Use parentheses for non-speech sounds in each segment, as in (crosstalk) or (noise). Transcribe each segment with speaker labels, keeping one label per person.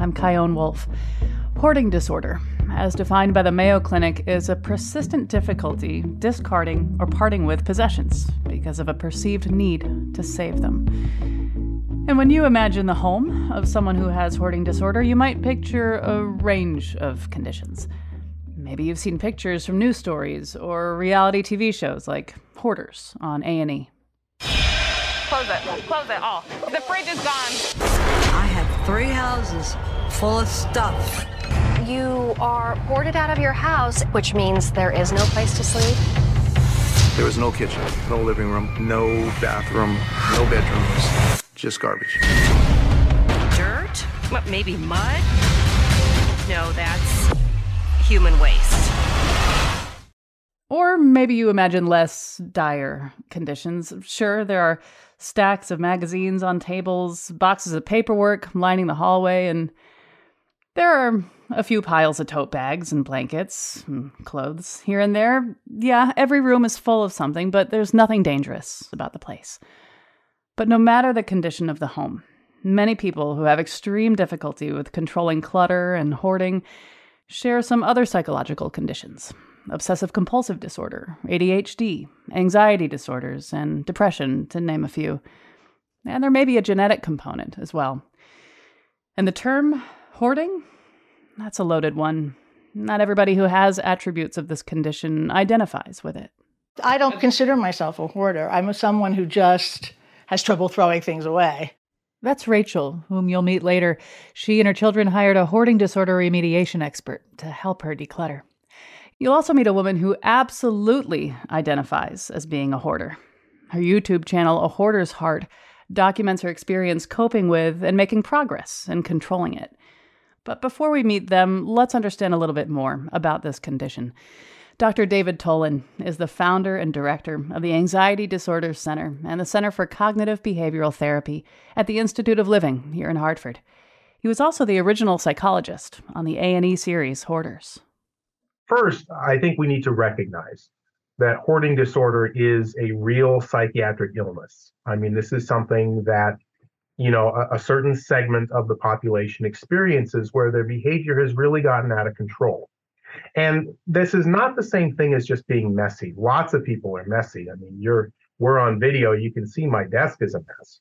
Speaker 1: I'm Chion Wolf. Hoarding disorder, as defined by the Mayo Clinic, is a persistent difficulty discarding or parting with possessions because of a perceived need to save them. And when you imagine the home of someone who has hoarding disorder, you might picture a range of conditions. Maybe you've seen pictures from news stories or reality TV shows like Hoarders on A&E.
Speaker 2: Close it. Close it all. The fridge is gone.
Speaker 3: I have three houses full of stuff.
Speaker 4: You are boarded out of your house, which means there is no place to sleep.
Speaker 5: There was no kitchen, no living room, no bathroom, no bedrooms, just garbage.
Speaker 6: Dirt? What, maybe mud? No, that's human waste.
Speaker 1: Or maybe you imagine less dire conditions. Sure, there are stacks of magazines on tables, boxes of paperwork lining the hallway, and there are a few piles of tote bags and blankets and clothes here and there. Yeah, every room is full of something, but there's nothing dangerous about the place. But no matter the condition of the home, many people who have extreme difficulty with controlling clutter and hoarding share some other psychological conditions obsessive compulsive disorder, ADHD, anxiety disorders, and depression, to name a few. And there may be a genetic component as well. And the term hoarding? That's a loaded one. Not everybody who has attributes of this condition identifies with it.
Speaker 7: I don't consider myself a hoarder. I'm someone who just has trouble throwing things away.
Speaker 1: That's Rachel, whom you'll meet later. She and her children hired a hoarding disorder remediation expert to help her declutter. You'll also meet a woman who absolutely identifies as being a hoarder. Her YouTube channel, A Hoarder's Heart, documents her experience coping with and making progress in controlling it. But before we meet them, let's understand a little bit more about this condition. Dr. David Tolin is the founder and director of the Anxiety Disorders Center and the Center for Cognitive Behavioral Therapy at the Institute of Living here in Hartford. He was also the original psychologist on the A&E series Hoarders.
Speaker 8: First, I think we need to recognize that hoarding disorder is a real psychiatric illness. I mean, this is something that you know a, a, certain segment of the population experiences where their behavior has really gotten out of control. And this is not the same thing as just being messy. Lots of people are messy. I mean you're we're on video. You can see my desk is a mess.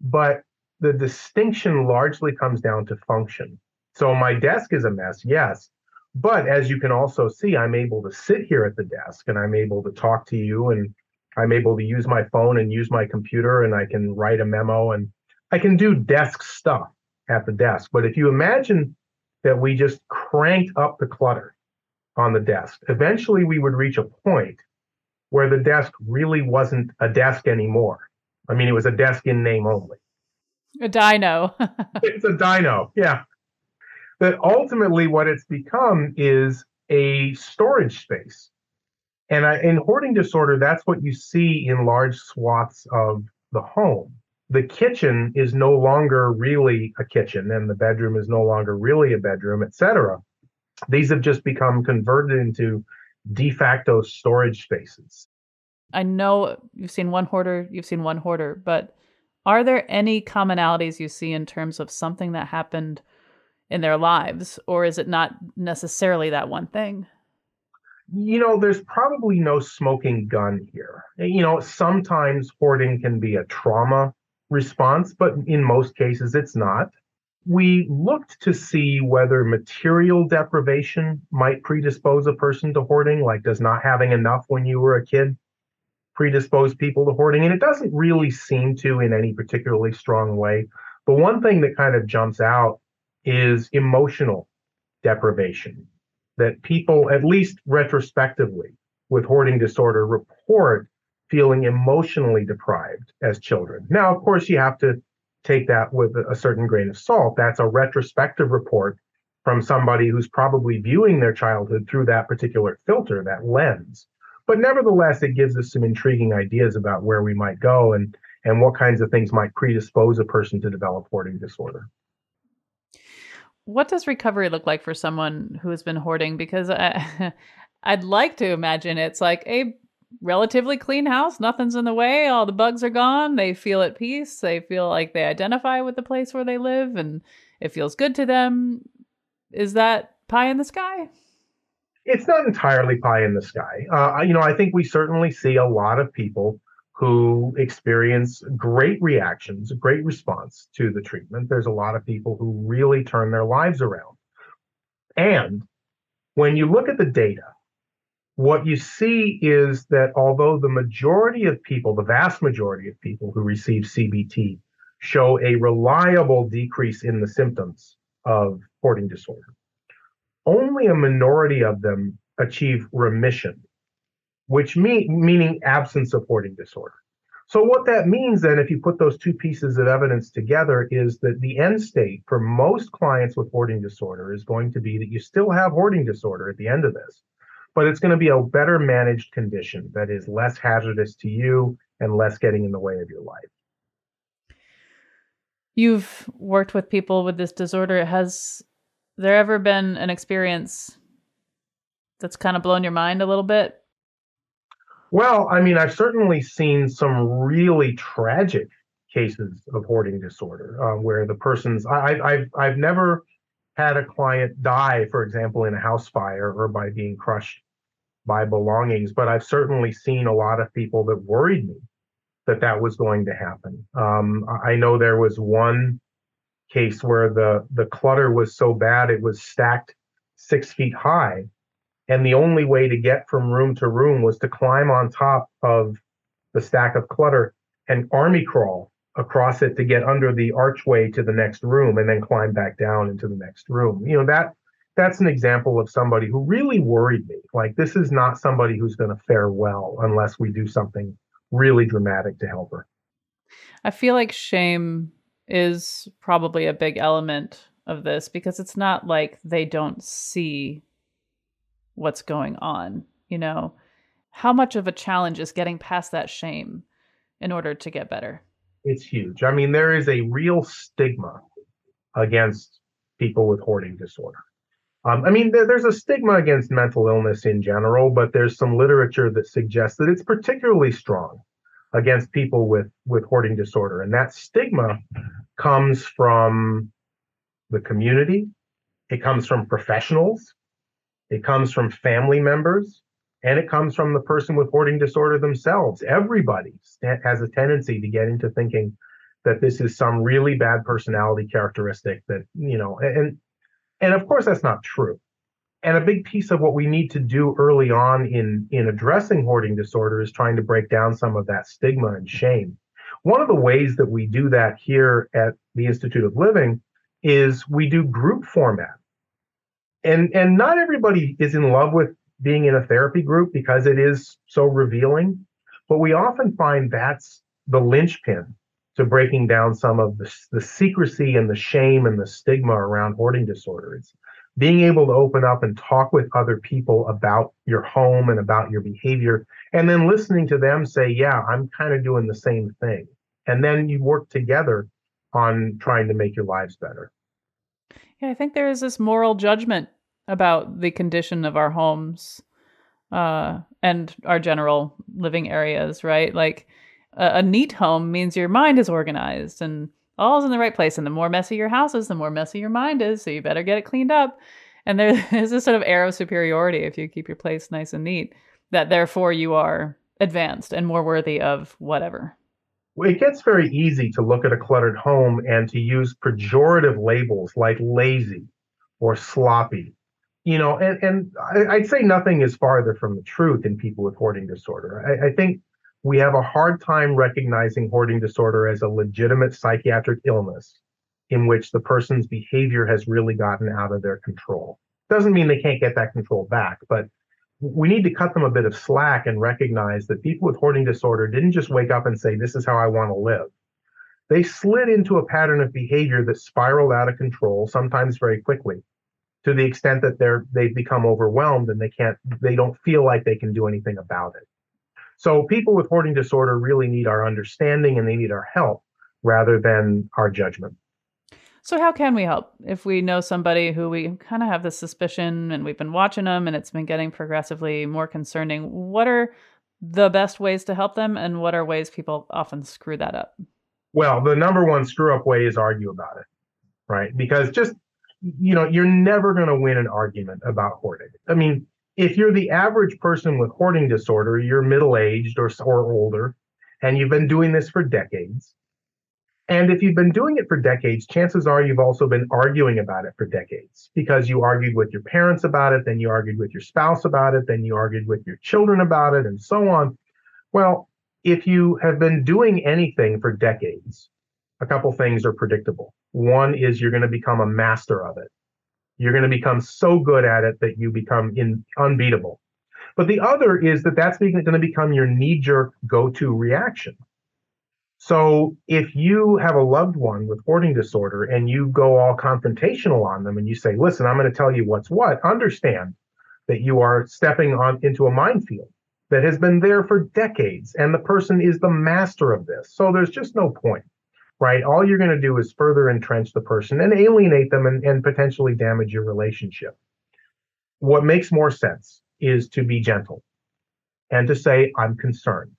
Speaker 8: But the distinction largely comes down to function. So my desk is a mess yes but as you can also see i'm able to sit here at the desk and i'm able to talk to you and i'm able to use my phone and use my computer and i can write a memo and I can do desk stuff at the desk. But if you imagine that we just cranked up the clutter on the desk, eventually we would reach a point where the desk really wasn't a desk anymore. I mean, it was a desk in name only.
Speaker 1: A dino. (laughs)
Speaker 8: it's a dino, yeah. But ultimately, what it's become is a storage space. And I, in hoarding disorder, that's what you see in large swaths of the home the kitchen is no longer really a kitchen and the bedroom is no longer really a bedroom, etc. These have just become converted into de facto storage spaces.
Speaker 1: I know you've seen one hoarder, you've seen one hoarder, but are there any commonalities you see in terms of something that happened in their lives, or is it not necessarily that one thing?
Speaker 8: You know, there's probably no smoking gun here. Eh, you know, sometimes hoarding can be a trauma response, but in most cases it's not. We looked to see whether material deprivation might predispose a person to hoarding, like does not having enough when you were a kid predispose people to hoarding? And it doesn't really seem to in any particularly strong way. But one thing that kind of jumps out is emotional deprivation, that people, at least retrospectively, with hoarding disorder report feeling emotionally deprived as children. Now, of course, you have to take that with a certain grain of salt. That's a retrospective report from somebody who's probably viewing their childhood through that particular filter, that lens. But nevertheless, it gives us some intriguing ideas about where we might go and and what kinds of things might predispose a person to develop hoarding disorder.
Speaker 1: What does recovery look like for someone who has been hoarding? Because I, (laughs) I'd like to imagine it's like a relatively clean house, nothing's in the way, all the bugs are gone, they feel at peace, they feel like they identify with the place where they live and it feels good to them. Is that pie in the sky?
Speaker 8: It's not entirely pie in the sky. Uh, you know, I think we certainly see a lot of people who experience great reactions, great response to the treatment. There's a lot of people who really turn their lives around. And when you look at the data, what you see is that although the majority of people, the vast majority of people who receive CBT, show a reliable decrease in the symptoms of hoarding disorder, only a minority of them achieve remission which mean meaning absence of hoarding disorder. So what that means then, if you put those two pieces of evidence together, is that the end state for most clients with hoarding disorder is going to be that you still have hoarding disorder at the end of this, but it's going to be a better managed condition that is less hazardous to you and less getting in the way of your life.
Speaker 1: You've worked with people with this disorder. Has there ever been an experience that's kind of blown your mind a little bit?
Speaker 8: Well, I mean, I've certainly seen some really tragic cases of hoarding disorder uh, where the person's I, I've I've never had a client die, for example, in a house fire or by being crushed by belongings, but I've certainly seen a lot of people that worried me that that was going to happen. Um, I know there was one case where the the clutter was so bad it was stacked six feet high and the only way to get from room to room was to climb on top of the stack of clutter and army crawl across it to get under the archway to the next room and then climb back down into the next room. You know, that that's an example of somebody who really worried me. Like this is not somebody who's going to fare well unless we do something really dramatic to help her.
Speaker 1: I feel like shame is probably a big element of this because it's not like they don't see what's going on, you know? How much of a challenge is getting past that shame in order to get better?
Speaker 8: It's huge. I mean, there is a real stigma against people with hoarding disorder. Um, I mean, there, there's a stigma against mental illness in general, but there's some literature that suggests that it's particularly strong against people with with hoarding disorder, and that stigma comes from the community. It comes from professionals it comes from family members and it comes from the person with hoarding disorder themselves. Everybody has a tendency to get into thinking that this is some really bad personality characteristic that, you know, and and of course that's not true. And a big piece of what we need to do early on in in addressing hoarding disorder is trying to break down some of that stigma and shame. One of the ways that we do that here at the Institute of Living is we do group format and and not everybody is in love with being in a therapy group because it is so revealing but we often find that's the linchpin to breaking down some of the, the secrecy and the shame and the stigma around hoarding disorder it's being able to open up and talk with other people about your home and about your behavior and then listening to them say yeah i'm kind of doing the same thing. And then you work together on trying to make your lives better
Speaker 1: yeah, I think there is this moral judgment about the condition of our homes uh, and our general living areas, right? Like a, a neat home means your mind is organized and all's in the right place. And the more messy your house is, the more messy your mind is. So you better get it cleaned up. And there (laughs) is this sort of air of superiority if you keep your place nice and neat, that therefore you are advanced and more worthy of whatever
Speaker 8: it gets very easy to look at a cluttered home and to use pejorative labels like lazy or sloppy you know and, and I, would say nothing is farther from the truth in people with hoarding disorder. I, I think we have a hard time recognizing hoarding disorder as a legitimate psychiatric illness in which the person's behavior has really gotten out of their control. Doesn't mean they can't get that control back but we need to cut them a bit of slack and recognize that people with hoarding disorder didn't just wake up and say, This is how I want to live. they slid into a pattern of behavior that spiraled out of control, sometimes very quickly, to the extent that they're they've become overwhelmed and they can't they don't feel like they can do anything about it. So people with hoarding disorder really need our understanding and they need our help rather than our judgment.
Speaker 1: So, how can we help if we know somebody who we kind of have this suspicion and we've been watching them and it's been getting progressively more concerning? What are the best ways to help them, and what are ways people often screw that up?
Speaker 8: Well, the number one screw up way is argue about it, right? Because just, you know, you're never going to win an argument about hoarding. I mean, if you're the average person with hoarding disorder, you're middle aged or, or older, and you've been doing this for decades and if you've been doing it for decades, chances are you've also been arguing about it for decades because you argued with your parents about it, then you argued with your spouse about it, then you argued with your children about it, and so on. Well, if you have been doing anything for decades, a couple things are predictable. One is you're going to become a master of it. You're going to become so good at it that you become in, unbeatable. But the other is that that's going to become your knee jerk go to reaction. So if you have a loved one with hoarding disorder and you go all confrontational on them and you say, listen, I'm going to tell you what's what, understand that you are stepping on into a minefield that has been there for decades and the person is the master of this. So there's just no point, right? All you're going to do is further entrench the person and alienate them and, and potentially damage your relationship. What makes more sense is to be gentle and to say, I'm concerned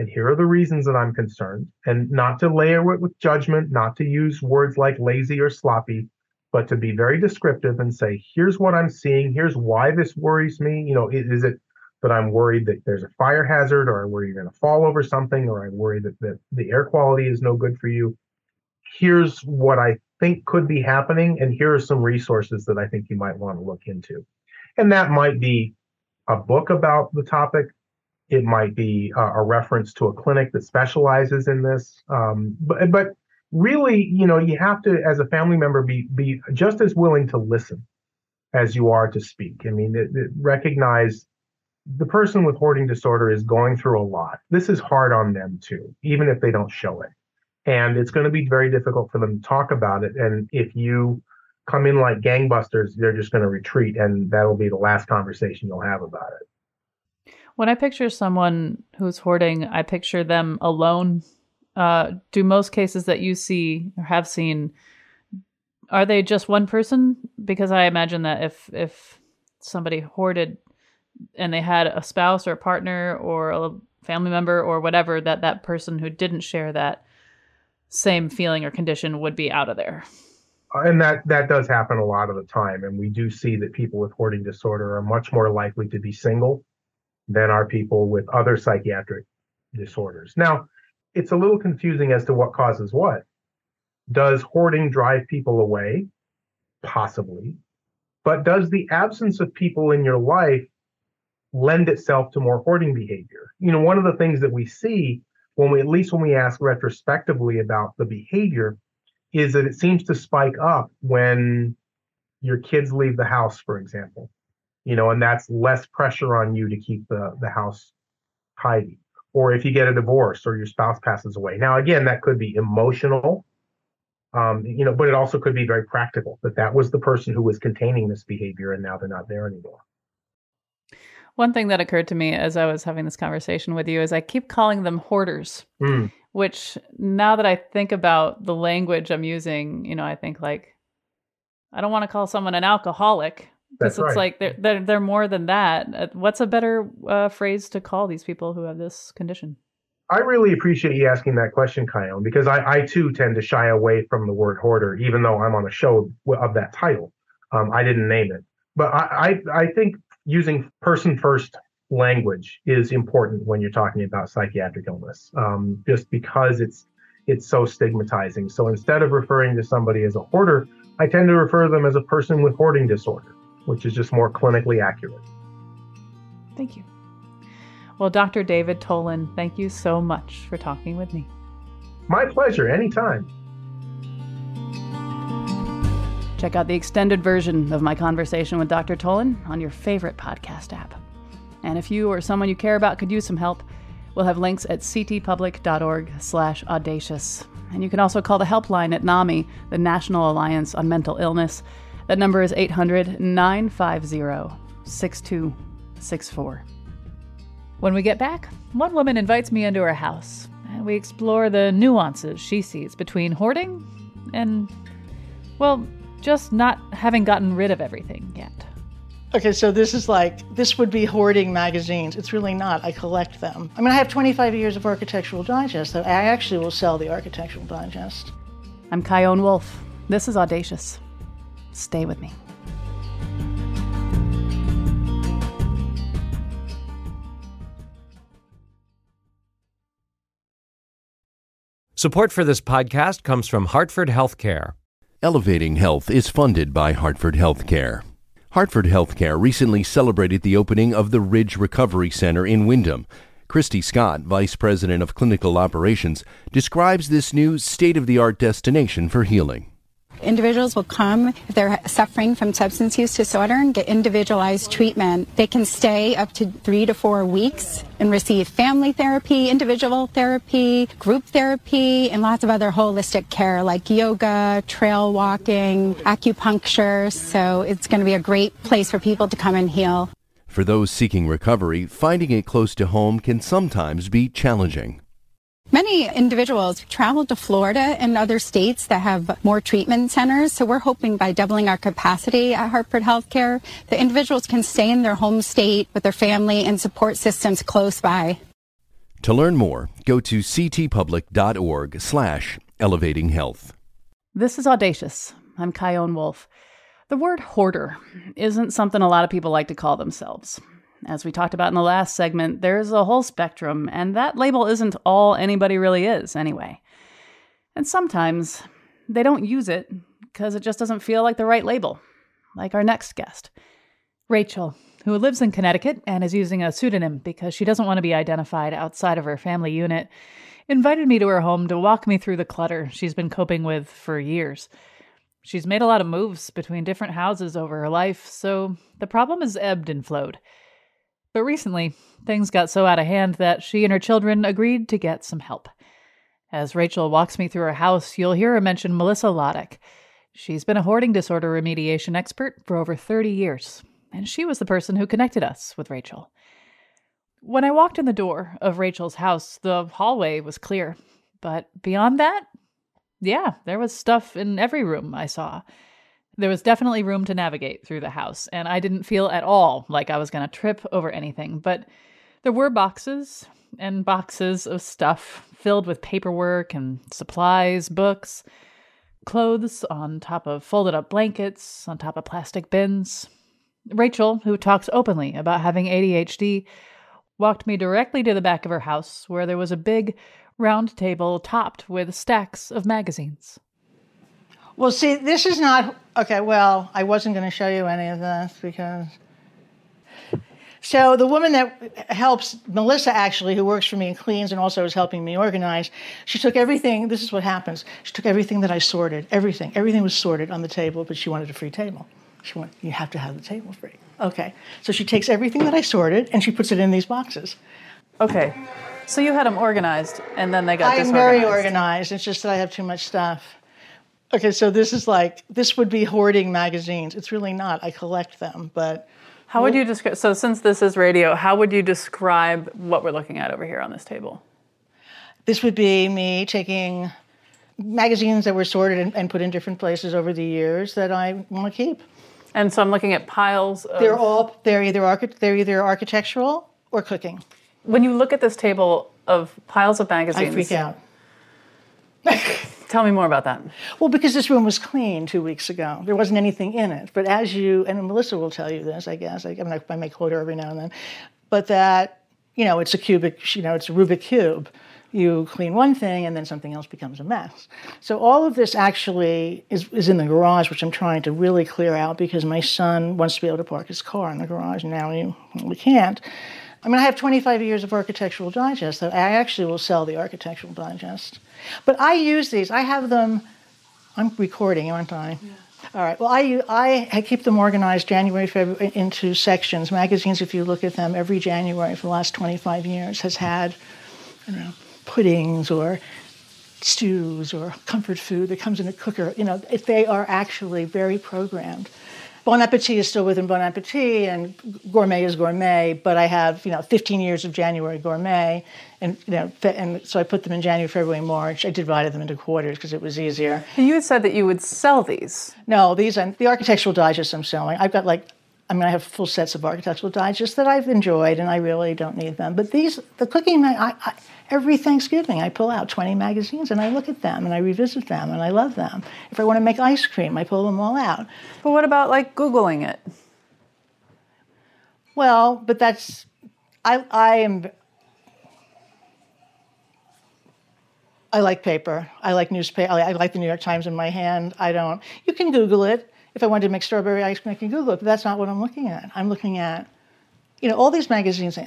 Speaker 8: and here are the reasons that I'm concerned, and not to layer it with judgment, not to use words like lazy or sloppy, but to be very descriptive and say, here's what I'm seeing, here's why this worries me. You know, is it that I'm worried that there's a fire hazard, or I worry you're going to fall over something, or I worry that, that the air quality is no good for you. Here's what I think could be happening, and here are some resources that I think you might want to look into. And that might be a book about the topic, it might be a, a reference to a clinic that specializes in this. Um, but, but really, you know, you have to, as a family member, be be just as willing to listen as you are to speak. I mean, it, it recognize the person with hoarding disorder is going through a lot. This is hard on them too, even if they don't show it. And it's going to be very difficult for them to talk about it. And if you come in like gangbusters, they're just going to retreat, and that'll be the last conversation you'll have about it.
Speaker 1: When I picture someone who's hoarding, I picture them alone. Uh, do most cases that you see or have seen are they just one person? Because I imagine that if if somebody hoarded and they had a spouse or a partner or a family member or whatever, that that person who didn't share that same feeling or condition would be out of there.
Speaker 8: And that that does happen a lot of the time, and we do see that people with hoarding disorder are much more likely to be single than are people with other psychiatric disorders. Now, it's a little confusing as to what causes what. Does hoarding drive people away? Possibly. But does the absence of people in your life lend itself to more hoarding behavior? You know, one of the things that we see when we, at least when we ask retrospectively about the behavior, is that it seems to spike up when your kids leave the house, for example you know, and that's less pressure on you to keep the, the house tidy. Or if you get a divorce or your spouse passes away. Now, again, that could be emotional, um, you know, but it also could be very practical that that was the person who was containing this behavior and now they're not there anymore.
Speaker 1: One thing that occurred to me as I was having this conversation with you is I keep calling them hoarders, mm. which now that I think about the language I'm using, you know, I think like, I don't want to call someone an alcoholic, because it's right. like they're, they're, they're more than that. Uh, what's a better uh, phrase to call these people who have this condition?
Speaker 8: I really appreciate you asking that question, Chion, because I, I too tend to shy away from the word hoarder, even though I'm on a show of that title. Um, I didn't name it, but I, I, I think using person first language is important when you're talking about psychiatric illness, um, just because it's it's so stigmatizing. So instead of referring to somebody as a hoarder, I tend to refer to them as a person with hoarding disorder which is just more clinically accurate.
Speaker 1: Thank you. Well, Dr. David Tolin, thank you so much for talking with me.
Speaker 8: My pleasure, anytime.
Speaker 1: Check out the extended version of my conversation with Dr. Tolin on your favorite podcast app. And if you or someone you care about could use some help, We'll have links at ctpublic.org slash audacious. And you can also call the helpline at NAMI, the National Alliance on Mental Illness. That number is 800 950 6264. When we get back, one woman invites me into her house, and we explore the nuances she sees between hoarding and, well, just not having gotten rid of everything yet.
Speaker 7: Okay, so this is like, this would be hoarding magazines. It's really not. I collect them. I mean, I have 25 years of Architectural Digest. So I actually will sell the Architectural Digest.
Speaker 1: I'm Chion Wolf. This is Audacious. Stay with me.
Speaker 9: Support for this podcast comes from Hartford Healthcare.
Speaker 10: Elevating Health is funded by Hartford Healthcare. Hartford Healthcare recently celebrated the opening of the Ridge Recovery Center in Windham. Christy Scott, Vice President of Clinical Operations, describes this new state of the art destination for healing.
Speaker 11: Individuals will come if they're suffering from substance use disorder and get individualized treatment. They can stay up to three to four weeks and receive family therapy, individual therapy, group therapy, and lots of other holistic care like yoga, trail walking, acupuncture. So it's going to be a great place for people to come and heal.
Speaker 10: For those seeking recovery, finding it close to home can sometimes be challenging.
Speaker 11: Many individuals travel to Florida and other states that have more treatment centers. So we're hoping by doubling our capacity at Hartford Healthcare, the individuals can stay in their home state with their family and support systems close by.
Speaker 10: To learn more, go to ctpublic.org slash elevating health.
Speaker 1: This is Audacious. I'm Chion Wolf. The word hoarder isn't something a lot of people like to call themselves. As we talked about in the last segment, there's a whole spectrum, and that label isn't all anybody really is, anyway. And sometimes they don't use it because it just doesn't feel like the right label, like our next guest. Rachel, who lives in Connecticut and is using a pseudonym because she doesn't want to be identified outside of her family unit, invited me to her home to walk me through the clutter she's been coping with for years. She's made a lot of moves between different houses over her life, so the problem has ebbed and flowed. But recently, things got so out of hand that she and her children agreed to get some help. As Rachel walks me through her house, you'll hear her mention Melissa Loddick. She's been a hoarding disorder remediation expert for over 30 years, and she was the person who connected us with Rachel. When I walked in the door of Rachel's house, the hallway was clear. But beyond that, yeah, there was stuff in every room I saw. There was definitely room to navigate through the house, and I didn't feel at all like I was going to trip over anything. But there were boxes and boxes of stuff filled with paperwork and supplies, books, clothes on top of folded up blankets, on top of plastic bins. Rachel, who talks openly about having ADHD, walked me directly to the back of her house where there was a big round table topped with stacks of magazines.
Speaker 7: Well, see, this is not okay. Well, I wasn't going to show you any of this because. So the woman that helps Melissa actually, who works for me and cleans and also is helping me organize, she took everything. This is what happens. She took everything that I sorted, everything, everything was sorted on the table, but she wanted a free table. She wanted, you have to have the table free. Okay, so she takes everything that I sorted and she puts it in these boxes.
Speaker 1: Okay, so you had them organized, and then they got
Speaker 7: I'm
Speaker 1: disorganized.
Speaker 7: very organized. It's just that I have too much stuff. Okay, so this is like this would be hoarding magazines. It's really not. I collect them, but
Speaker 1: How would you describe? So, since this is radio, how would you describe what we're looking at over here on this table?
Speaker 7: this would be me taking magazines that were sorted and, and put in different places over the years that I want to keep.
Speaker 1: And so I'm looking at piles. Of,
Speaker 7: They're all they're either archi- they're either architectural or cooking.
Speaker 1: When you look at this table of piles of magazines,
Speaker 7: I freak out. (laughs)
Speaker 1: Tell me more about that.
Speaker 7: Well, because this room was clean two weeks ago, there wasn't anything in it. But as you and Melissa will tell you this, I guess. I, I, mean, I make quote her every now and then, but that you know it's a cubic, you know, it's a Rubik cube. You clean one thing and then something else becomes a mess. So all of this actually is, is in the garage, which I'm trying to really clear out because my son wants to be able to park his car in the garage. and Now he, we can't. I mean, I have 25 years of Architectural Digest. So I actually will sell the Architectural Digest. But I use these. I have them. I'm recording, aren't I? Yeah. All right. Well, I, I keep them organized January, February into sections. Magazines, if you look at them, every January for the last 25 years has had know, puddings or stews or comfort food that comes in a cooker. You know, if they are actually very programmed. Bon Appetit is still within Bon Appetit, and Gourmet is Gourmet. But I have, you know, 15 years of January Gourmet, and you know, and so I put them in January, February, March. I divided them into quarters because it was easier.
Speaker 1: You had said that you would sell these.
Speaker 7: No, these are the architectural digests I'm selling. I've got like I mean, I have full sets of architectural digests that I've enjoyed, and I really don't need them. But these, the cooking, I, I, every Thanksgiving, I pull out 20 magazines and I look at them and I revisit them and I love them. If I want to make ice cream, I pull them all out.
Speaker 1: But what about like Googling it?
Speaker 7: Well, but that's, I, I am, I like paper. I like newspaper. I like the New York Times in my hand. I don't, you can Google it if I wanted to make strawberry ice cream, I can Google it, but that's not what I'm looking at. I'm looking at, you know, all these magazines.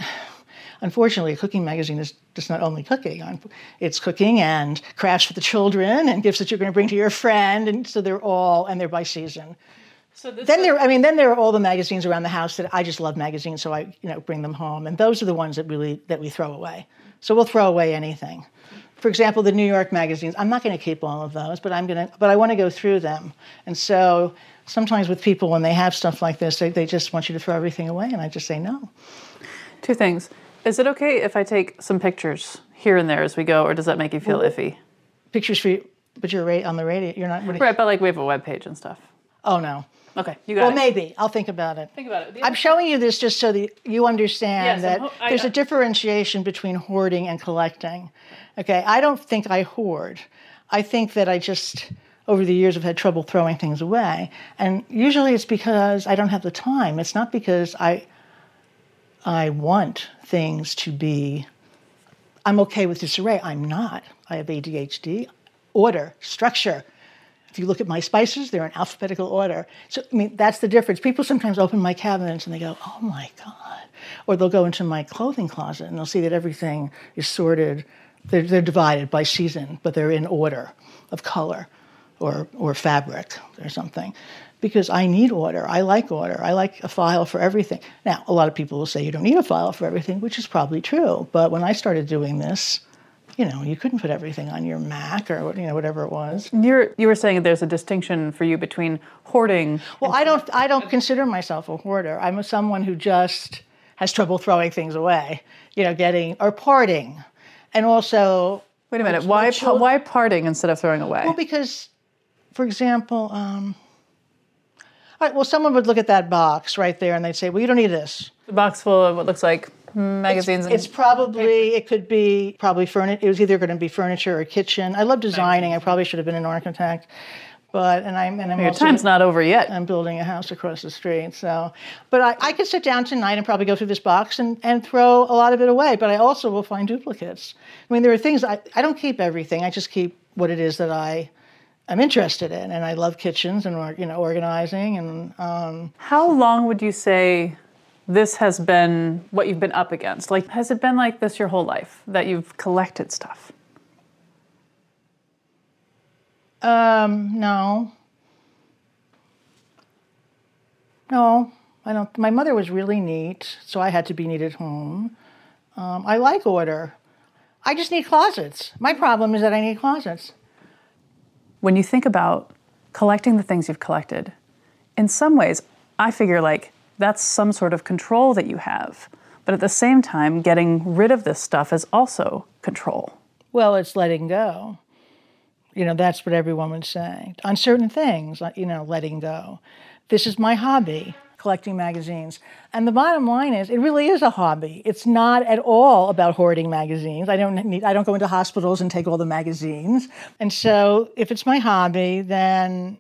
Speaker 7: Unfortunately, a cooking magazine is just not only cooking. It's cooking and crafts for the children and gifts that you're going to bring to your friend, and so they're all and they're by season. So then there, I mean, then there are all the magazines around the house that I just love magazines, so I, you know, bring them home, and those are the ones that really that we throw away. So we'll throw away anything. For example, the New York magazines. I'm not going to keep all of those, but I'm going to, but I want to go through them, and so sometimes with people when they have stuff like this, they, they just want you to throw everything away, and I just say no.
Speaker 1: Two things. Is it okay if I take some pictures here and there as we go, or does that make you feel well, iffy?
Speaker 7: Pictures for you, but you're right on the radio. You're not.
Speaker 1: right, but like we have a web page and stuff.
Speaker 7: Oh no.
Speaker 1: Okay, you got
Speaker 7: well,
Speaker 1: it.
Speaker 7: Well, maybe I'll think about it.
Speaker 1: Think about it.
Speaker 7: I'm showing you this just so that you understand
Speaker 1: yes,
Speaker 7: that
Speaker 1: ho- I,
Speaker 7: there's a differentiation between hoarding and collecting. Okay, I don't think I hoard. I think that I just over the years have had trouble throwing things away. And usually it's because I don't have the time. It's not because I I want things to be I'm okay with disarray. I'm not. I have ADHD. Order, structure. If you look at my spices, they're in alphabetical order. So I mean that's the difference. People sometimes open my cabinets and they go, "Oh my god." Or they'll go into my clothing closet and they'll see that everything is sorted. They're, they're divided by season, but they're in order of color or, or fabric or something because I need order. I like order. I like a file for everything. Now, a lot of people will say you don't need a file for everything, which is probably true. But when I started doing this, you know, you couldn't put everything on your Mac or you know whatever it was.
Speaker 1: You're you were saying there's a distinction for you between hoarding.
Speaker 7: Well, I don't I don't consider myself a hoarder. I'm a, someone who just has trouble throwing things away. You know, getting or parting, and also.
Speaker 1: Wait a minute. Why why parting instead of throwing away?
Speaker 7: Well, because for example, um, right, well, someone would look at that box right there and they'd say, well, you don't need this.
Speaker 1: The box full of what looks like magazines.
Speaker 7: It's, it's probably, it could be probably furniture. It was either going to be furniture or kitchen. I love designing. I probably should have been an architect. But and I'm and I'm
Speaker 1: your
Speaker 7: also,
Speaker 1: time's not over yet.
Speaker 7: I'm building a house across the street, so. But I, I could sit down tonight and probably go through this box and, and throw a lot of it away. But I also will find duplicates. I mean, there are things I, I don't keep everything. I just keep what it is that I I'm interested in, and I love kitchens and you know organizing. And um,
Speaker 1: how long would you say this has been what you've been up against? Like, has it been like this your whole life that you've collected stuff?
Speaker 7: Um, no. No, I don't. My mother was really neat, so I had to be neat at home. Um, I like order. I just need closets. My problem is that I need closets
Speaker 1: when you think about collecting the things you've collected, in some ways, I figure like that's some sort of control that you have. But at the same time, getting rid of this stuff is also control.
Speaker 7: Well, it's letting go. You know, that's what everyone would say. On certain things, uh, you know, letting go. This is my hobby collecting magazines. And the bottom line is, it really is a hobby. It's not at all about hoarding magazines. I don't need, I don't go into hospitals and take all the magazines. And so, if it's my hobby, then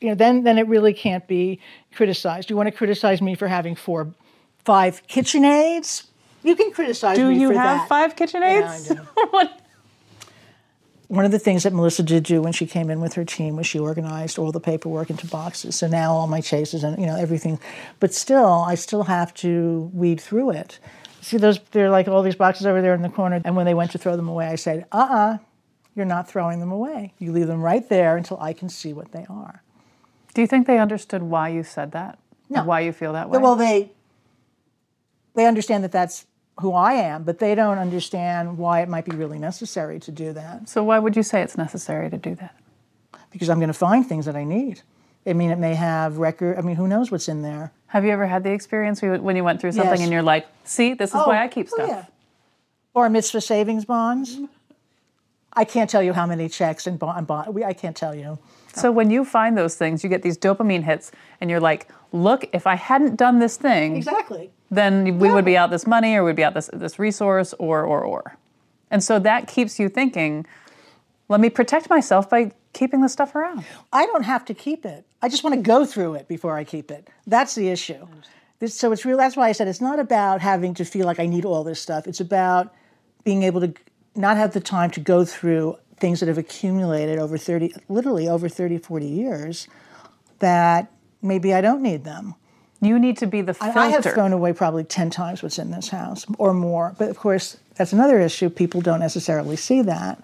Speaker 7: you know, then then it really can't be criticized. You want to criticize me for having four, five KitchenAids? You can criticize
Speaker 1: do
Speaker 7: me
Speaker 1: you
Speaker 7: for
Speaker 1: have
Speaker 7: that.
Speaker 1: five KitchenAids?
Speaker 7: Yeah, I do. (laughs) (laughs) one of the things that Melissa did do when she came in with her team was she organized all the paperwork into boxes. So now all my chases and you know everything, but still I still have to weed through it. See those? They're like all these boxes over there in the corner. And when they went to throw them away, I said, "Uh-uh, you're not throwing them away. You leave them right there until I can see what they are."
Speaker 1: Do you think they understood why you said that?
Speaker 7: No.
Speaker 1: Why you feel that way?
Speaker 7: Well, they they understand that that's who I am, but they don't understand why it might be really necessary to do that.
Speaker 1: So why would you say it's necessary to do that?
Speaker 7: Because I'm going to find things that I need. I mean, it may have record. I mean, who knows what's in there?
Speaker 1: Have you ever had the experience when you went through something
Speaker 7: Yes.
Speaker 1: and you're like, see, this is
Speaker 7: Oh,
Speaker 1: why I keep
Speaker 7: oh,
Speaker 1: stuff?
Speaker 7: yeah. Or mitzvah savings bonds. I can't tell you how many checks and bond. I can't tell you.
Speaker 1: So when you find those things, you get these dopamine hits, and you're like, look, if I hadn't done this thing,
Speaker 7: Exactly.
Speaker 1: then we would be out this money, or we'd be out this this resource, or or or. And so that keeps you thinking, let me protect myself by keeping the stuff around.
Speaker 7: I don't have to keep it. I just want to go through it before I keep it. That's the issue. This, so it's real. That's why I said it's not about having to feel like I need all this stuff. It's about being able to not have the time to go through things that have accumulated over 30, literally over 30, 40 years that maybe I don't need them.
Speaker 1: You need to be the
Speaker 7: I-
Speaker 1: filter.
Speaker 7: I have thrown away probably 10 times what's in this house or more. But of course, that's another issue. People don't necessarily see that.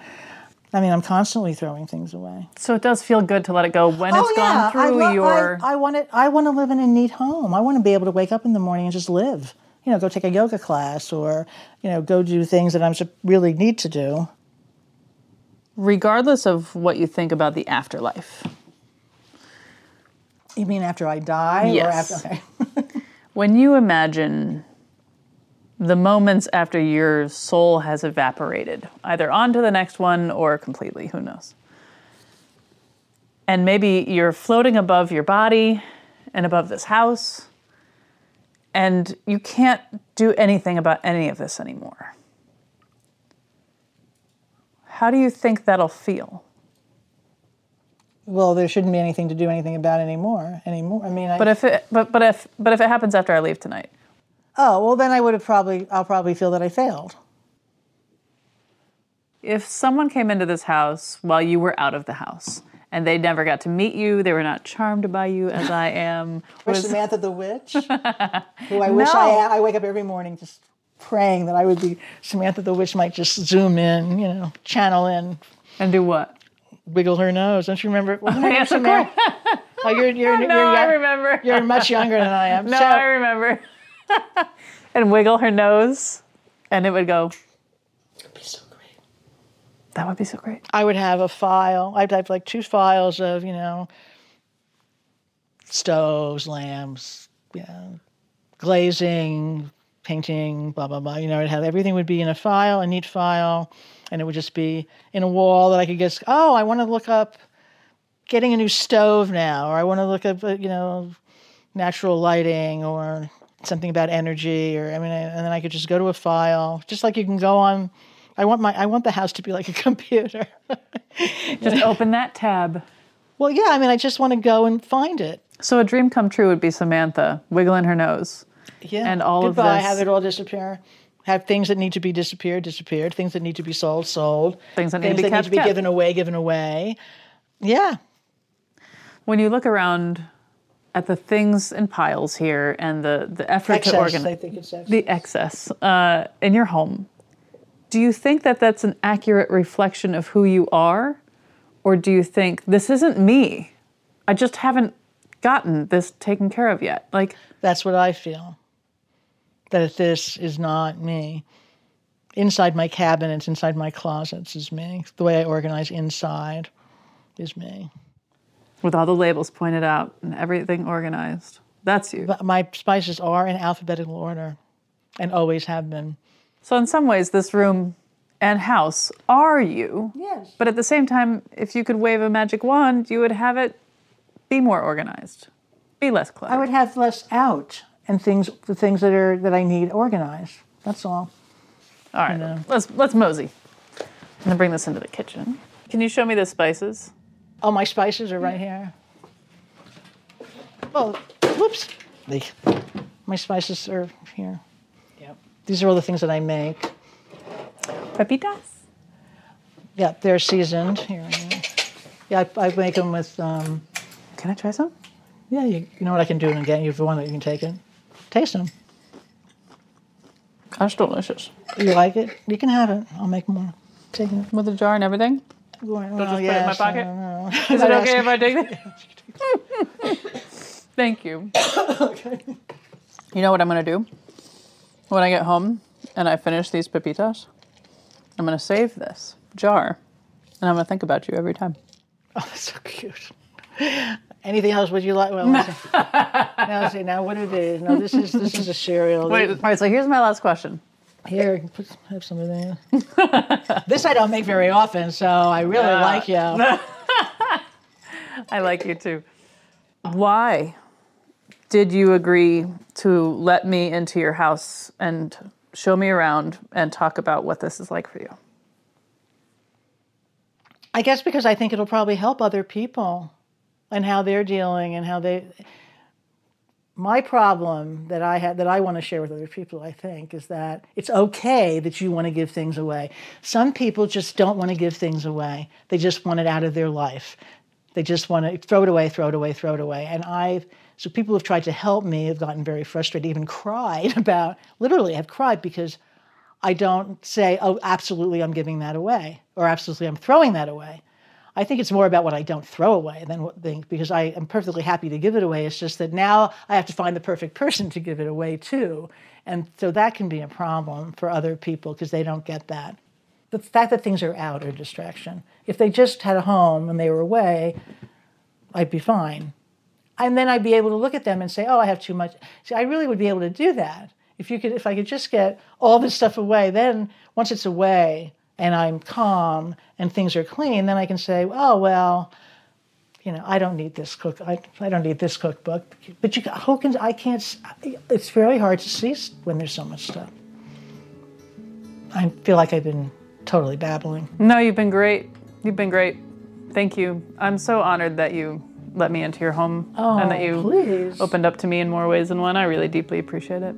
Speaker 7: I mean, I'm constantly throwing things away.
Speaker 1: so it does feel good to let it go when oh, it's gone
Speaker 7: I
Speaker 1: through
Speaker 7: lo-
Speaker 1: your.
Speaker 7: I, I want it. I want to live in a neat home. I want to be able to wake up in the morning and just live. You know, go take a yoga class or you know, go do things that I'm really need to do.
Speaker 1: regardless of what you think about the afterlife.
Speaker 7: You mean after I die
Speaker 1: Yes.
Speaker 7: or after? Okay. (laughs)
Speaker 1: When you imagine the moments after your soul has evaporated, either onto the next one or completely, who knows? And maybe you're floating above your body and above this house, and you can't do anything about any of this anymore. How do you think that'll feel?
Speaker 7: Well, there shouldn't be anything to do anything about anymore anymore. I mean, I,
Speaker 1: But if it, but but if but if it happens after I leave tonight,
Speaker 7: oh well, then I would have probably I'll probably feel that I failed.
Speaker 1: if someone came into this house while you were out of the house and they never got to meet you, they were not charmed by you as I am. (laughs)
Speaker 7: Or
Speaker 1: was-
Speaker 7: Samantha the witch, (laughs) who I wish I. I wake up every morning just praying that I would be Samantha the witch might just zoom in, you know, channel in.
Speaker 1: And do what?
Speaker 7: Wiggle her nose. Don't you remember? (laughs) Wasn't her name
Speaker 1: Yes, of
Speaker 7: Samantha? (laughs) Oh, you're, you're, (laughs)
Speaker 1: no,
Speaker 7: you're,
Speaker 1: I remember.
Speaker 7: You're much younger than I am.
Speaker 1: No,
Speaker 7: So-
Speaker 1: I remember. and wiggle her nose, and it would go. That would be so great.
Speaker 7: I would have a file. I'd have like two files of, you know, stoves, lamps, you know, glazing, painting, blah, blah, blah. You know, I'd have everything would be in a file, a neat file, and it would just be in a wall that I could just, oh, I want to look up getting a new stove now, or I want to look up, uh, you know, natural lighting or something about energy, or I mean, and then I could just go to a file, just like you can go on. I want my I want the house to be like a (laughs) computer.
Speaker 1: Just open that tab.
Speaker 7: Well, yeah, I mean, I just want to go and find it.
Speaker 1: So a dream come true would be Samantha wiggling her nose.
Speaker 7: Yeah.
Speaker 1: And all of this.
Speaker 7: Goodbye, have it all disappear. Have things that need to be disappeared, disappeared. Things that need to be sold, sold.
Speaker 1: Things that need to be
Speaker 7: that
Speaker 1: kept,
Speaker 7: need to be
Speaker 1: kept.
Speaker 7: given away, given away. Yeah.
Speaker 1: When you look around at the things in piles here and the, the effort
Speaker 7: Excess,
Speaker 1: to organize
Speaker 7: I think it's excess.
Speaker 1: the excess uh, in your home, do you think that that's an accurate reflection of who you are? Or do you think this isn't me? I just haven't gotten this taken care of yet. Like,
Speaker 7: That's what I feel. That this is not me. Inside my cabinets, inside my closets is me. The way I organize inside is me.
Speaker 1: with all the labels pointed out and everything organized, that's you.
Speaker 7: But my spices are in alphabetical order and always have been.
Speaker 1: So, in some ways, this room and house are you.
Speaker 7: Yes.
Speaker 1: But at the same time, if you could wave a magic wand, you would have it be more organized, be less cluttered.
Speaker 7: I would have less out and things the things that are that I need organized. That's all.
Speaker 1: All right, let's let's mosey. I'm gonna bring this into the kitchen. Can you show me the spices?
Speaker 7: Oh, my spices are right here. Oh, whoops. They, my spices are here. Yep. These are all the things that I make.
Speaker 1: Pepitas.
Speaker 7: Yeah, they're seasoned. Here, here. Yeah, I, I make them with. Um,
Speaker 1: Can I try some?
Speaker 7: yeah, you, you know what I can do and get you if you want it, you can take it. Taste them.
Speaker 1: Gosh, delicious.
Speaker 7: You like it? You can have it. I'll make more. Take it.
Speaker 1: With a jar and everything.
Speaker 7: Well,
Speaker 1: Don't just oh, put it in my pocket?
Speaker 7: I don't know. (laughs)
Speaker 1: Is it (laughs) okay if I take it? (laughs) Thank you. Okay. You know what I'm gonna do when I get home? and I finish these pepitas, I'm going to save this jar and I'm going to think about you every time.
Speaker 7: Oh, that's so cute. (laughs) Anything else would you like? Well, now, see, now what it is? No, this is this is a cereal.
Speaker 1: Wait, all right. So here's my last question.
Speaker 7: Here, put, have some of that. (laughs) this I don't make very often, so I really
Speaker 1: Uh,
Speaker 7: like you. (laughs)
Speaker 1: I like you too. Why did you agree to let me into your house and show me around and talk about what this is like for you?
Speaker 7: I guess because I think it'll probably help other people and how they're dealing and how they. My problem that I have that I want to share with other people, I think, is that it's okay that you want to give things away. Some people just don't want to give things away. They just want it out of their life. They just want to throw it away, throw it away, throw it away. And I've so people who've tried to help me have gotten very frustrated, even cried (laughs) about literally have cried because I don't say, oh, absolutely, I'm giving that away, or absolutely, I'm throwing that away. I think it's more about what I don't throw away than what think because I am perfectly happy to give it away. It's just that now I have to find the perfect person to give it away to, and so that can be a problem for other people because they don't get that. The fact that things are out are a distraction. If they just had a home and they were away, I'd be fine, and then I'd be able to look at them and say, "Oh, I have too much." See, I really would be able to do that if you could. If I could just get all this stuff away, then once it's away and I'm calm and things are clean, then I can say, "Oh well." You know, I don't need this cook. I, I don't need this cookbook. But you, who can? I can't. It's very hard to see when there's so much stuff. I feel like I've been totally babbling.
Speaker 1: No, you've been great. You've been great. Thank you. I'm so honored that you let me into your home and that
Speaker 7: Oh,
Speaker 1: you
Speaker 7: please.
Speaker 1: opened up to me in more ways than one. I really deeply appreciate it.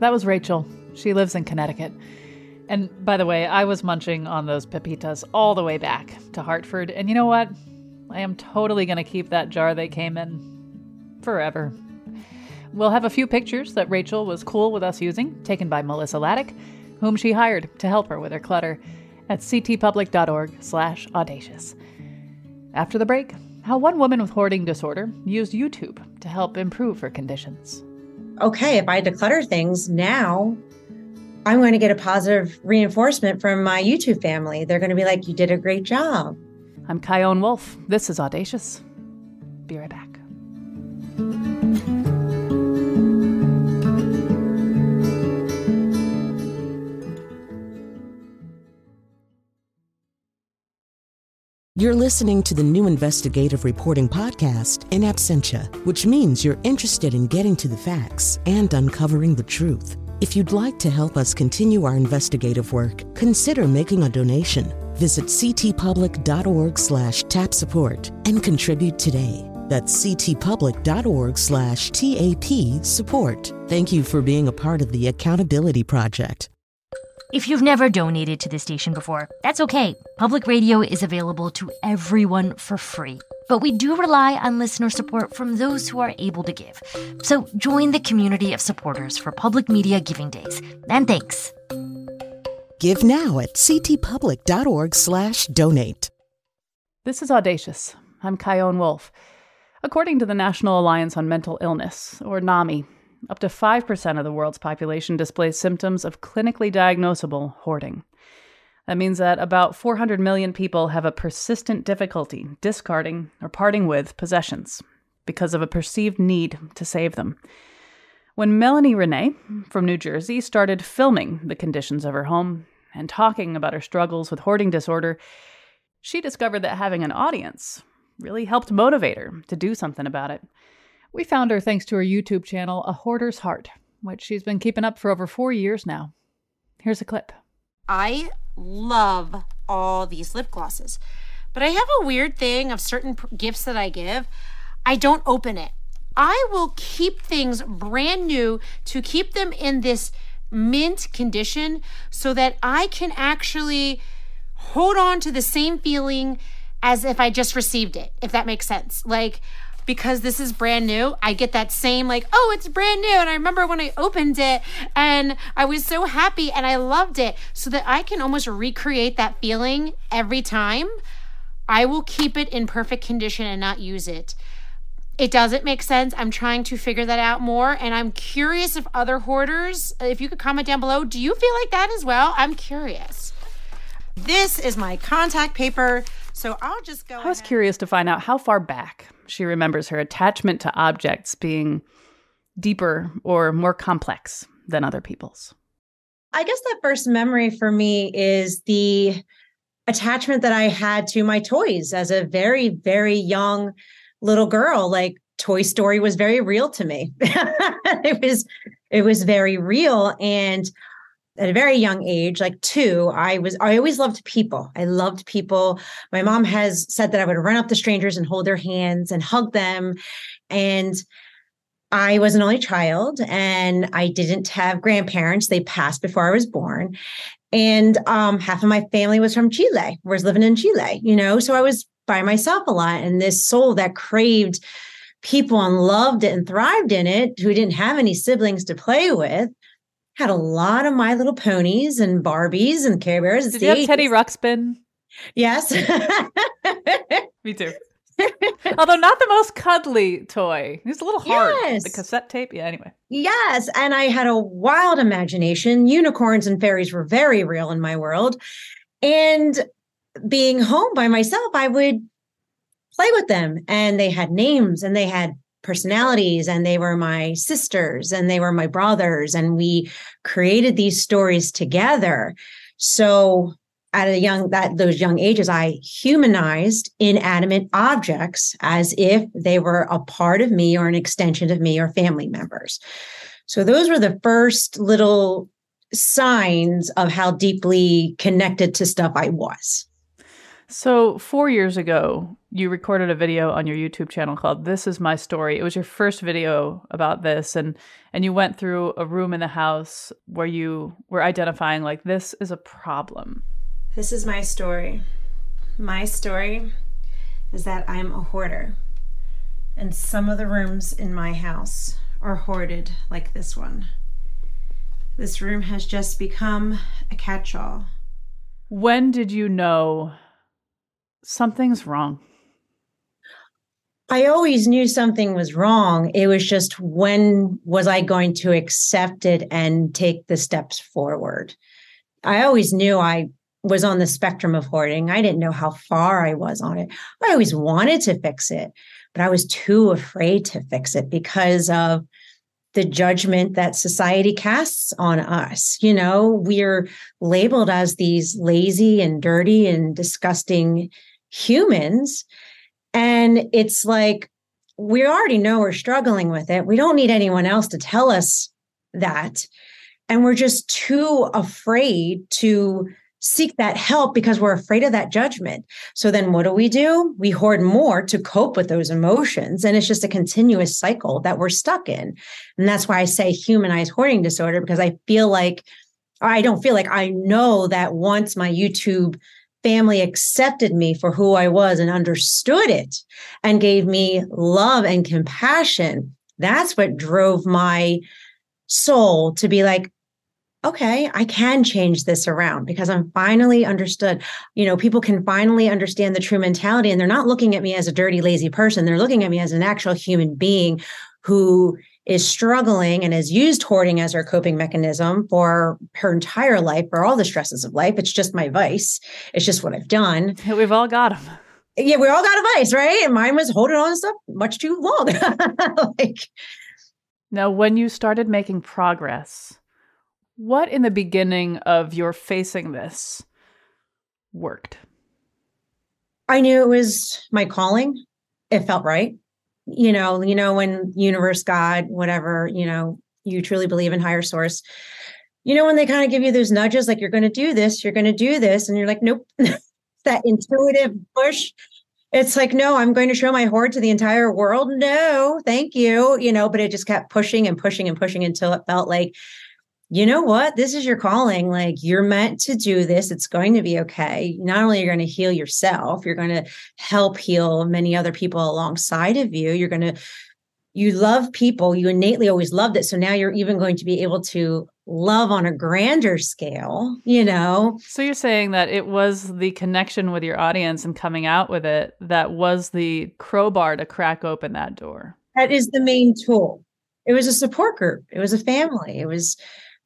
Speaker 1: That was Rachel. She lives in Connecticut. And by the way, I was munching on those pepitas all the way back to Hartford. And you know what? I am totally going to keep that jar they came in forever. We'll have a few pictures that Rachel was cool with us using, taken by Melissa Laddick, whom she hired to help her with her clutter at ctpublic.org slash audacious. After the break, how one woman with hoarding disorder used YouTube to help improve her conditions.
Speaker 12: okay, if I declutter things now, I'm going to get a positive reinforcement from my YouTube family. They're going to be like, you did a great job.
Speaker 1: I'm Chion Wolf. This is Audacious. Be right back.
Speaker 13: You're listening to the new investigative reporting podcast, In Absentia, which means you're interested in getting to the facts and uncovering the truth. If you'd like to help us continue our investigative work, consider making a donation. Visit ctpublic.org slash tap support and contribute today. That's ctpublic.org slash TAP support. Thank you for being a part of the Accountability Project.
Speaker 14: If you've never donated to the station before, that's okay. Public radio is available to everyone for free. But we do rely on listener support from those who are able to give. So join the community of supporters for Public Media Giving Days. And thanks.
Speaker 13: Give now at ctpublic.org slash donate.
Speaker 1: This is Audacious. I'm Chion Wolf. According to the National Alliance on Mental Illness, or NAMI, up to 5% of the world's population displays symptoms of clinically diagnosable hoarding. That means that about 400 million people have a persistent difficulty discarding or parting with possessions because of a perceived need to save them. When Melanie Renee from New Jersey started filming the conditions of her home and talking about her struggles with hoarding disorder, she discovered that having an audience really helped motivate her to do something about it. We found her thanks to her YouTube channel, A Hoarder's Heart, which she's been keeping up for over four years now. Here's a clip.
Speaker 15: I love all these lip glosses, but I have a weird thing of certain gifts that I give. I don't open it. I will keep things brand new to keep them in this mint condition so that I can actually hold on to the same feeling as if I just received it, if that makes sense. Like, because this is brand new, I get that same, like, oh, it's brand new. And I remember when I opened it and I was so happy and I loved it so that I can almost recreate that feeling every time. I will keep it in perfect condition and not use it. It doesn't make sense. I'm trying to figure that out more. And I'm curious if other hoarders, if you could comment down below, do you feel like that as well? I'm curious. This is my contact paper. So I'll just go.
Speaker 1: I was curious to find out how far back she remembers her attachment to objects being deeper or more complex than other people's.
Speaker 12: I guess that first memory for me is the attachment that I had to my toys as a very, very young little girl. Like Toy Story was very real to me. (laughs) it was it was very real. And at a very young age, like two, I was I always loved people. I loved people. My mom has said that I would run up to strangers and hold their hands and hug them. And I was an only child and I didn't have grandparents. They passed before I was born. And um, half of my family was from Chile, was living in Chile, you know, so I was by myself a lot. And this soul that craved people and loved it and thrived in it, who didn't have any siblings to play with, had a lot of My Little Ponies and Barbies and Care Bears.
Speaker 1: Did you have Teddy Ruxpin?
Speaker 12: Yes. (laughs)
Speaker 1: Me too. Although not the most cuddly toy. He's a little hard.
Speaker 12: Yes.
Speaker 1: The cassette tape. Yeah, anyway.
Speaker 12: Yes. And I had a wild imagination. Unicorns and fairies were very real in my world. And being home by myself, I would play with them. And they had names and they had personalities and they were my sisters and they were my brothers. And we created these stories together. So at a young that those young ages i humanized inanimate objects as if they were a part of me or an extension of me or family members so those were the first little signs of how deeply connected to stuff i was
Speaker 1: so 4 years ago you recorded a video on your YouTube channel called This is my story. It was your first video about this and and you went through a room in the house where you were identifying like this is a problem.
Speaker 12: This is my story. My story is that I'm a hoarder. And some of the rooms in my house are hoarded like this one. This room has just become a catch all.
Speaker 1: When did you know something's wrong?
Speaker 12: I always knew something was wrong. It was just when was I going to accept it and take the steps forward? I always knew I was on the spectrum of hoarding. I didn't know how far I was on it. I always wanted to fix it, but I was too afraid to fix it because of the judgment that society casts on us. You know, we're labeled as these lazy and dirty and disgusting humans. And it's like, we already know we're struggling with it. We don't need anyone else to tell us that. And we're just too afraid to seek that help because we're afraid of that judgment. So then what do we do? We hoard more to cope with those emotions. And it's just a continuous cycle that we're stuck in. And that's why I say humanized hoarding disorder, because I feel like, I don't feel like I know that once my YouTube family accepted me for who I was and understood it and gave me love and compassion, that's what drove my soul to be like, okay, I can change this around because I'm finally understood. You know, people can finally understand the true mentality and they're not looking at me as a dirty, lazy person. They're looking at me as an actual human being who is struggling and has used hoarding as her coping mechanism for her entire life, for all the stresses of life. It's just my vice. It's just what I've done.
Speaker 1: We've all got them.
Speaker 12: Yeah, we all got a vice, right? And mine was holding on to stuff much too long. (laughs) like,
Speaker 1: now, when you started making progress, what in the beginning of your facing this worked?
Speaker 12: I knew it was my calling. It felt right. You know, you know, when universe, God, whatever, you know, you truly believe in higher source. You know, when they kind of give you those nudges, like you're going to do this, you're going to do this, and you're like, nope, (laughs) that intuitive push. It's like, no, I'm going to show my hoard to the entire world. No, thank you. You know, but it just kept pushing and pushing and pushing until it felt like you know what? This is your calling. Like you're meant to do this. It's going to be okay. Not only are you're going to heal yourself, you're going to help heal many other people alongside of you. You're going to, you love people. You innately always loved it. So now you're even going to be able to love on a grander scale, you know.
Speaker 1: So you're saying that it was the connection with your audience and coming out with it that was the crowbar to crack open that door.
Speaker 12: That is the main tool. It was a support group. It was a family. It was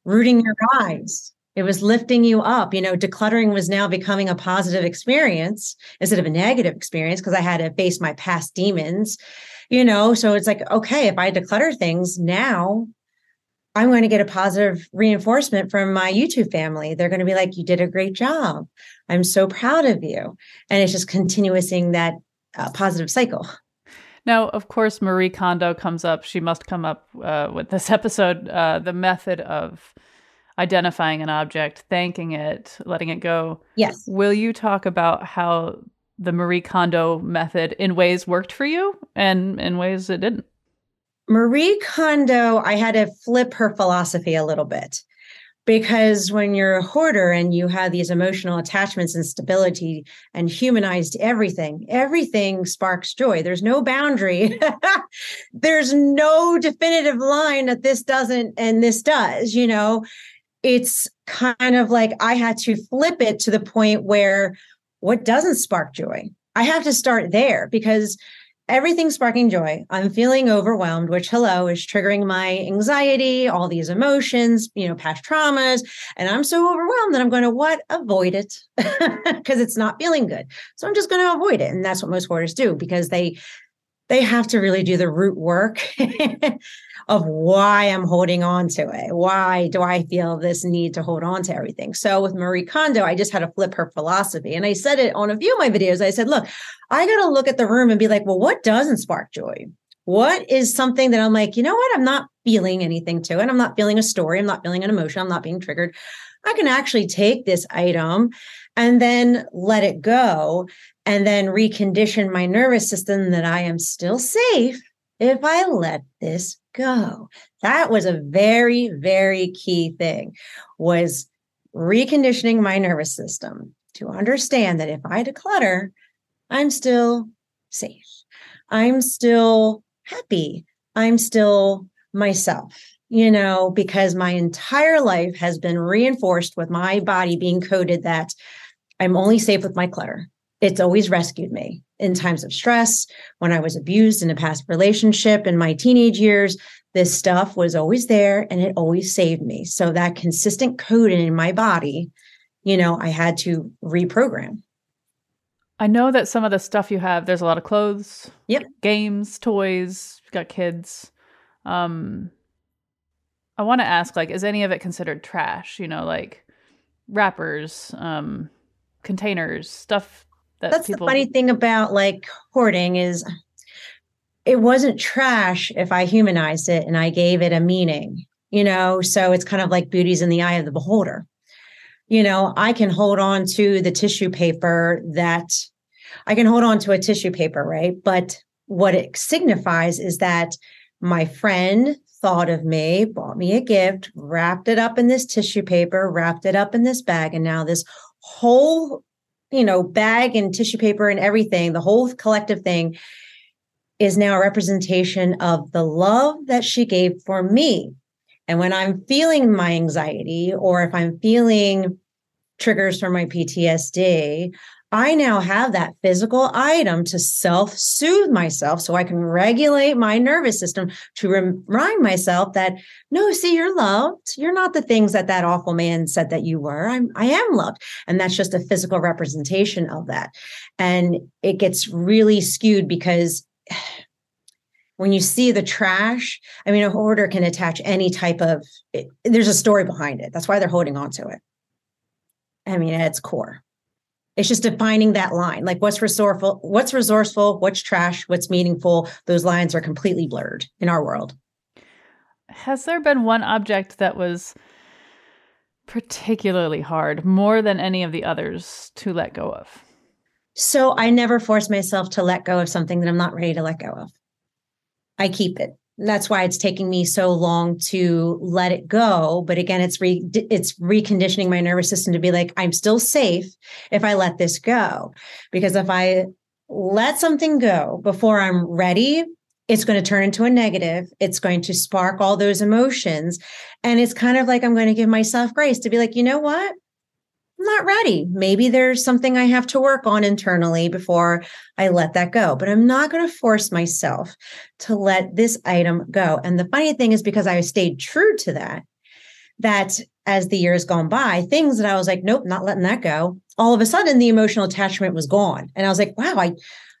Speaker 12: rooting your eyes. It was lifting you up. You know, decluttering was now becoming a positive experience instead of a negative experience because I had to face my past demons, you know. So it's like, okay, if I declutter things now, I'm going to get a positive reinforcement from my YouTube family. They're going to be like, you did a great job. I'm so proud of you. And it's just continuing that uh, positive cycle.
Speaker 1: Now, of course, Marie Kondo comes up. She must come up uh, with this (laughs) episode. Uh, the method of identifying an object, thanking it, letting it go.
Speaker 12: Yes.
Speaker 1: Will you talk about how the Marie Kondo method in ways worked for you and in ways it didn't?
Speaker 12: Marie Kondo, I had to flip her philosophy a little bit because when you're a hoarder and you have these emotional attachments and stability and humanized everything, everything sparks joy. There's no boundary. (laughs) There's no definitive line that this doesn't and this does, you know it's kind of like I had to flip it to the point where what doesn't spark joy? I have to start there because everything's sparking joy. I'm feeling overwhelmed, which hello is triggering my anxiety, all these emotions, you know, past traumas. And I'm so overwhelmed that I'm going to what? Avoid it (laughs) because it's not feeling good. So I'm just going to avoid it. And that's what most hoarders do because they they have to really do the root work (laughs) of why I'm holding on to it. Why do I feel this need to hold on to everything? So with Marie Kondo, I just had to flip her philosophy. And I said it on a few of my videos. I said, look, I got to look at the room and be like, well, what doesn't spark joy? What is something that I'm like, you know what? I'm not feeling anything to it. I'm not feeling a story. I'm not feeling an emotion. I'm not being triggered. I can actually take this item and then let it go and then recondition my nervous system that I am still safe if I let this go. That was a very, very key thing was reconditioning my nervous system to understand that if I declutter, I'm still safe. I'm still happy. I'm still myself, you know, because my entire life has been reinforced with my body being coded that I'm only safe with my clutter. It's always rescued me in times of stress, when I was abused in a past relationship in my teenage years. This stuff was always there and it always saved me. So that consistent coding in my body, you know, I had to reprogram.
Speaker 1: I know that some of the stuff you have, there's a lot of clothes,
Speaker 12: yep,
Speaker 1: games, toys, you've got kids. Um I want to ask like is any of it considered trash, you know, like wrappers, um containers, stuff that
Speaker 12: That's
Speaker 1: people
Speaker 12: the funny thing about like hoarding is it wasn't trash if I humanized it and I gave it a meaning, you know? So it's kind of like beauty's in the eye of the beholder. You know, I can hold on to the tissue paper that I can hold on to a tissue paper, right? But what it signifies is that my friend thought of me, bought me a gift, wrapped it up in this tissue paper, wrapped it up in this bag, and now this whole you know bag and tissue paper and everything the whole collective thing is now a representation of the love that she gave for me and when i'm feeling my anxiety or if i'm feeling triggers from my ptsd I now have that physical item to self soothe myself so I can regulate my nervous system to remind myself that no, see, you're loved. You're not the things that that awful man said that you were. I'm, I am loved. And that's just a physical representation of that. And it gets really skewed because when you see the trash, I mean, a hoarder can attach any type of, it, there's a story behind it. That's why they're holding on to it. I mean, at its core. It's just defining that line. Like what's resourceful, what's resourceful, what's trash, what's meaningful. Those lines are completely blurred in our world.
Speaker 1: Has there been one object that was particularly hard, more than any of the others, to let go of?
Speaker 12: So I never force myself to let go of something that I'm not ready to let go of. I keep it that's why it's taking me so long to let it go but again it's re it's reconditioning my nervous system to be like i'm still safe if i let this go because if i let something go before i'm ready it's going to turn into a negative. It's going to spark all those emotions. And it's kind of like I'm going to give myself grace to be like, you know what? Not ready. Maybe there's something I have to work on internally before I let that go. But I'm not going to force myself to let this item go. And the funny thing is, because I stayed true to that, that as the years gone by, things that I was like, nope, not letting that go. All of a sudden, the emotional attachment was gone. And I was like, wow, I,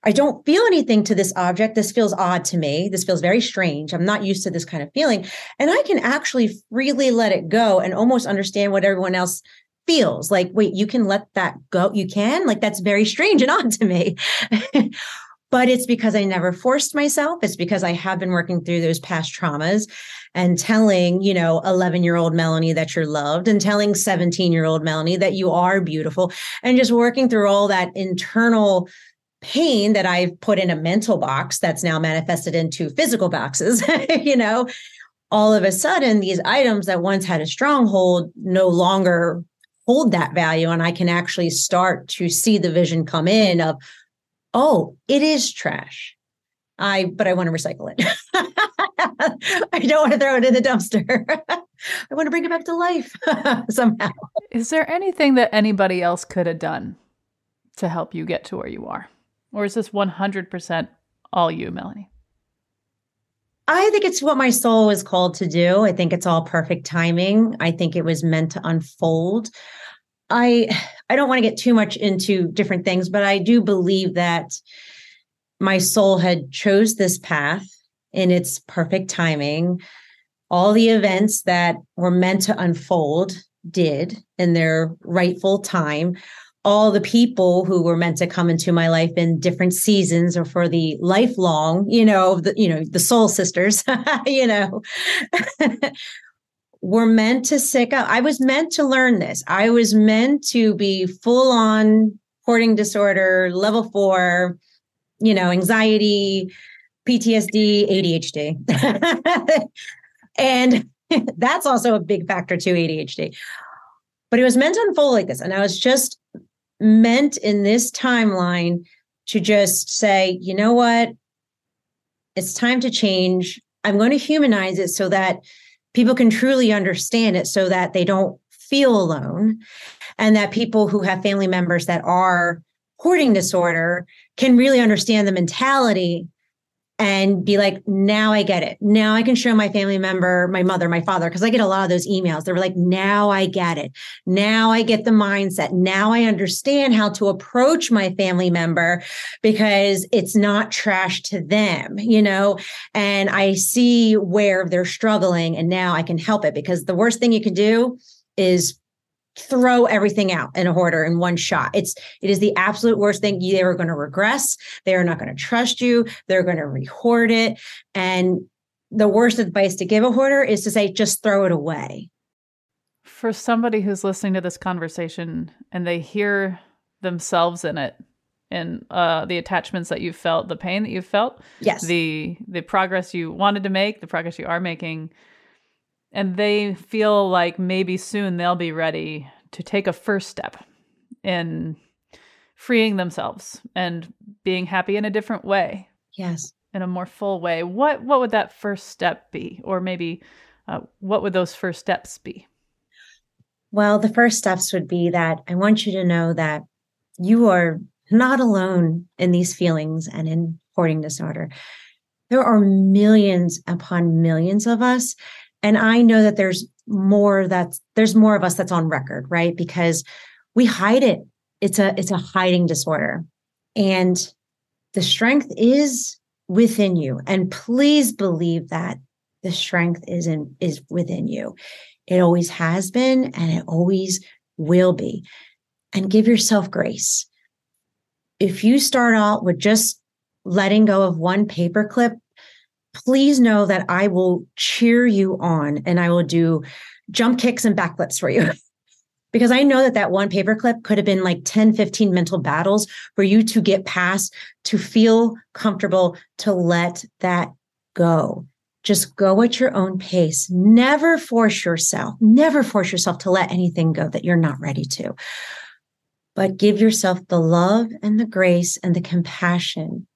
Speaker 12: I don't feel anything to this object. This feels odd to me. This feels very strange. I'm not used to this kind of feeling. And I can actually freely let it go and almost understand what everyone else feels like wait you can let that go? You can? Like that's very strange and (laughs) odd to me. But it's because i never forced myself. It's because i have been working through those past traumas and telling you know 11 year old melanie that you're loved and telling 17 year old melanie that you are beautiful and just working through all that internal pain that i've put in a mental box that's now manifested into physical boxes (laughs) you know? All of a sudden these items that once had a stronghold no longer hold that value and I can actually start to see the vision come in of, oh, it is trash. I, but I want to recycle it. (laughs) I don't want to throw it in the dumpster. (laughs) I want to bring it back to life (laughs) somehow.
Speaker 1: Is there anything that anybody else could have done to help you get to where you are? Or is this 100% all you, Melanie?
Speaker 12: I think it's what my soul was called to do. I think it's all perfect timing. I think it was meant to unfold. I I don't want to get too much into different things, but I do believe that my soul had chose this path in its perfect timing. All the events that were meant to unfold did in their rightful time all the people who were meant to come into my life in different seasons or for the lifelong, you know, the, you know, the soul sisters, (laughs) you know, (laughs) were meant to sick up. I was meant to learn this. I was meant to be full on hoarding disorder, level four, you know, anxiety, PTSD, ADHD. (laughs) and that's also a big factor too, ADHD. But it was meant to unfold like this. And I was just meant in this timeline to just say, you know what? It's time to change. I'm going to humanize it so that people can truly understand it so that they don't feel alone and that people who have family members that are hoarding disorder can really understand the mentality and be like, now I get it. Now I can show my family member, my mother, my father, because I get a lot of those emails. They're like, now I get it. Now I get the mindset. Now I understand how to approach my family member because it's not trash to them, you know? And I see where they're struggling and now I can help it because the worst thing you can do is throw everything out in a hoarder in one shot. It's it is the absolute worst thing. They are going to regress. They are not going to trust you. They're going to rehoard it. And the worst advice to give a hoarder is to say just throw it away.
Speaker 1: For somebody who's listening to this conversation and they hear themselves in it and uh, the attachments that you felt, the pain that you felt,
Speaker 12: yes,
Speaker 1: the the progress you wanted to make, the progress you are making and they feel like maybe soon they'll be ready to take a first step in freeing themselves and being happy in a different way.
Speaker 12: Yes.
Speaker 1: In a more full way. What what would that first step be? Or maybe uh, what would those first steps be?
Speaker 12: Well, the first steps would be that I want you to know that you are not alone in these feelings and in hoarding disorder. There are millions upon millions of us and I know that there's more that's there's more of us that's on record, right? Because we hide it. It's a it's a hiding disorder. And the strength is within you. And please believe that the strength is in is within you. It always has been and it always will be. And give yourself grace. If you start out with just letting go of one paperclip please know that I will cheer you on and I will do jump kicks and backflips for you. (laughs) because I know that that one paperclip could have been like 10, 15 mental battles for you to get past, to feel comfortable, to let that go. Just go at your own pace. Never force yourself, never force yourself to let anything go that you're not ready to. But give yourself the love and the grace and the compassion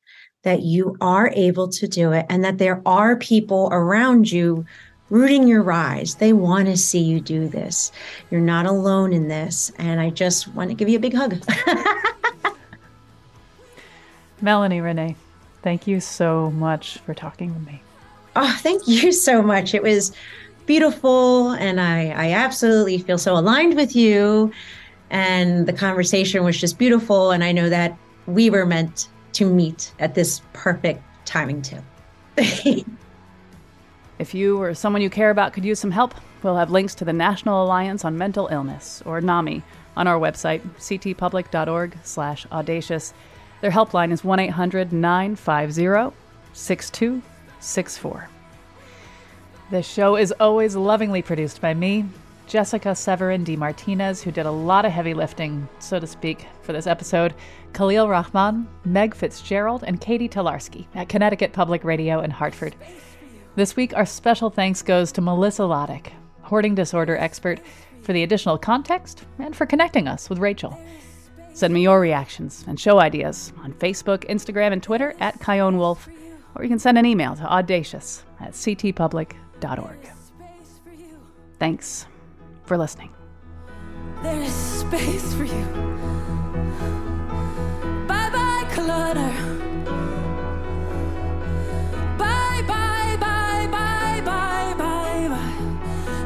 Speaker 12: that you are able to do it and that there are people around you rooting your rise. They want to see you do this. You're not alone in this. And I just want to give you a big hug. (laughs)
Speaker 1: Melanie Renee, thank you so much for talking with me.
Speaker 12: Oh, thank you so much. It was beautiful. And I, I absolutely feel so aligned with you. And the conversation was just beautiful. And I know that we were meant to meet at this perfect timing, too. (laughs)
Speaker 1: if you or someone you care about could use some help, we'll have links to the National Alliance on Mental Illness, or NAMI, on our website, ctpublic.org slash audacious. Their helpline is 1 800 950 6264. This show is always lovingly produced by me, Jessica Severin D. Martinez, who did a lot of heavy lifting, so to speak, for this episode, Khalil Rahman, Meg Fitzgerald, and Katie Tolarski at Connecticut Public Radio in Hartford. This week, our special thanks goes to Melissa Loddick, hoarding disorder expert, for the additional context and for connecting us with Rachel. Send me your reactions and show ideas on Facebook, Instagram, and Twitter at Chion Wolf, or you can send an email to audacious at ctpublic.org. Thanks for listening.
Speaker 16: There is space for you.
Speaker 1: Bye bye, clutter. Bye bye, bye bye, bye bye,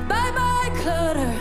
Speaker 1: bye bye, clutter.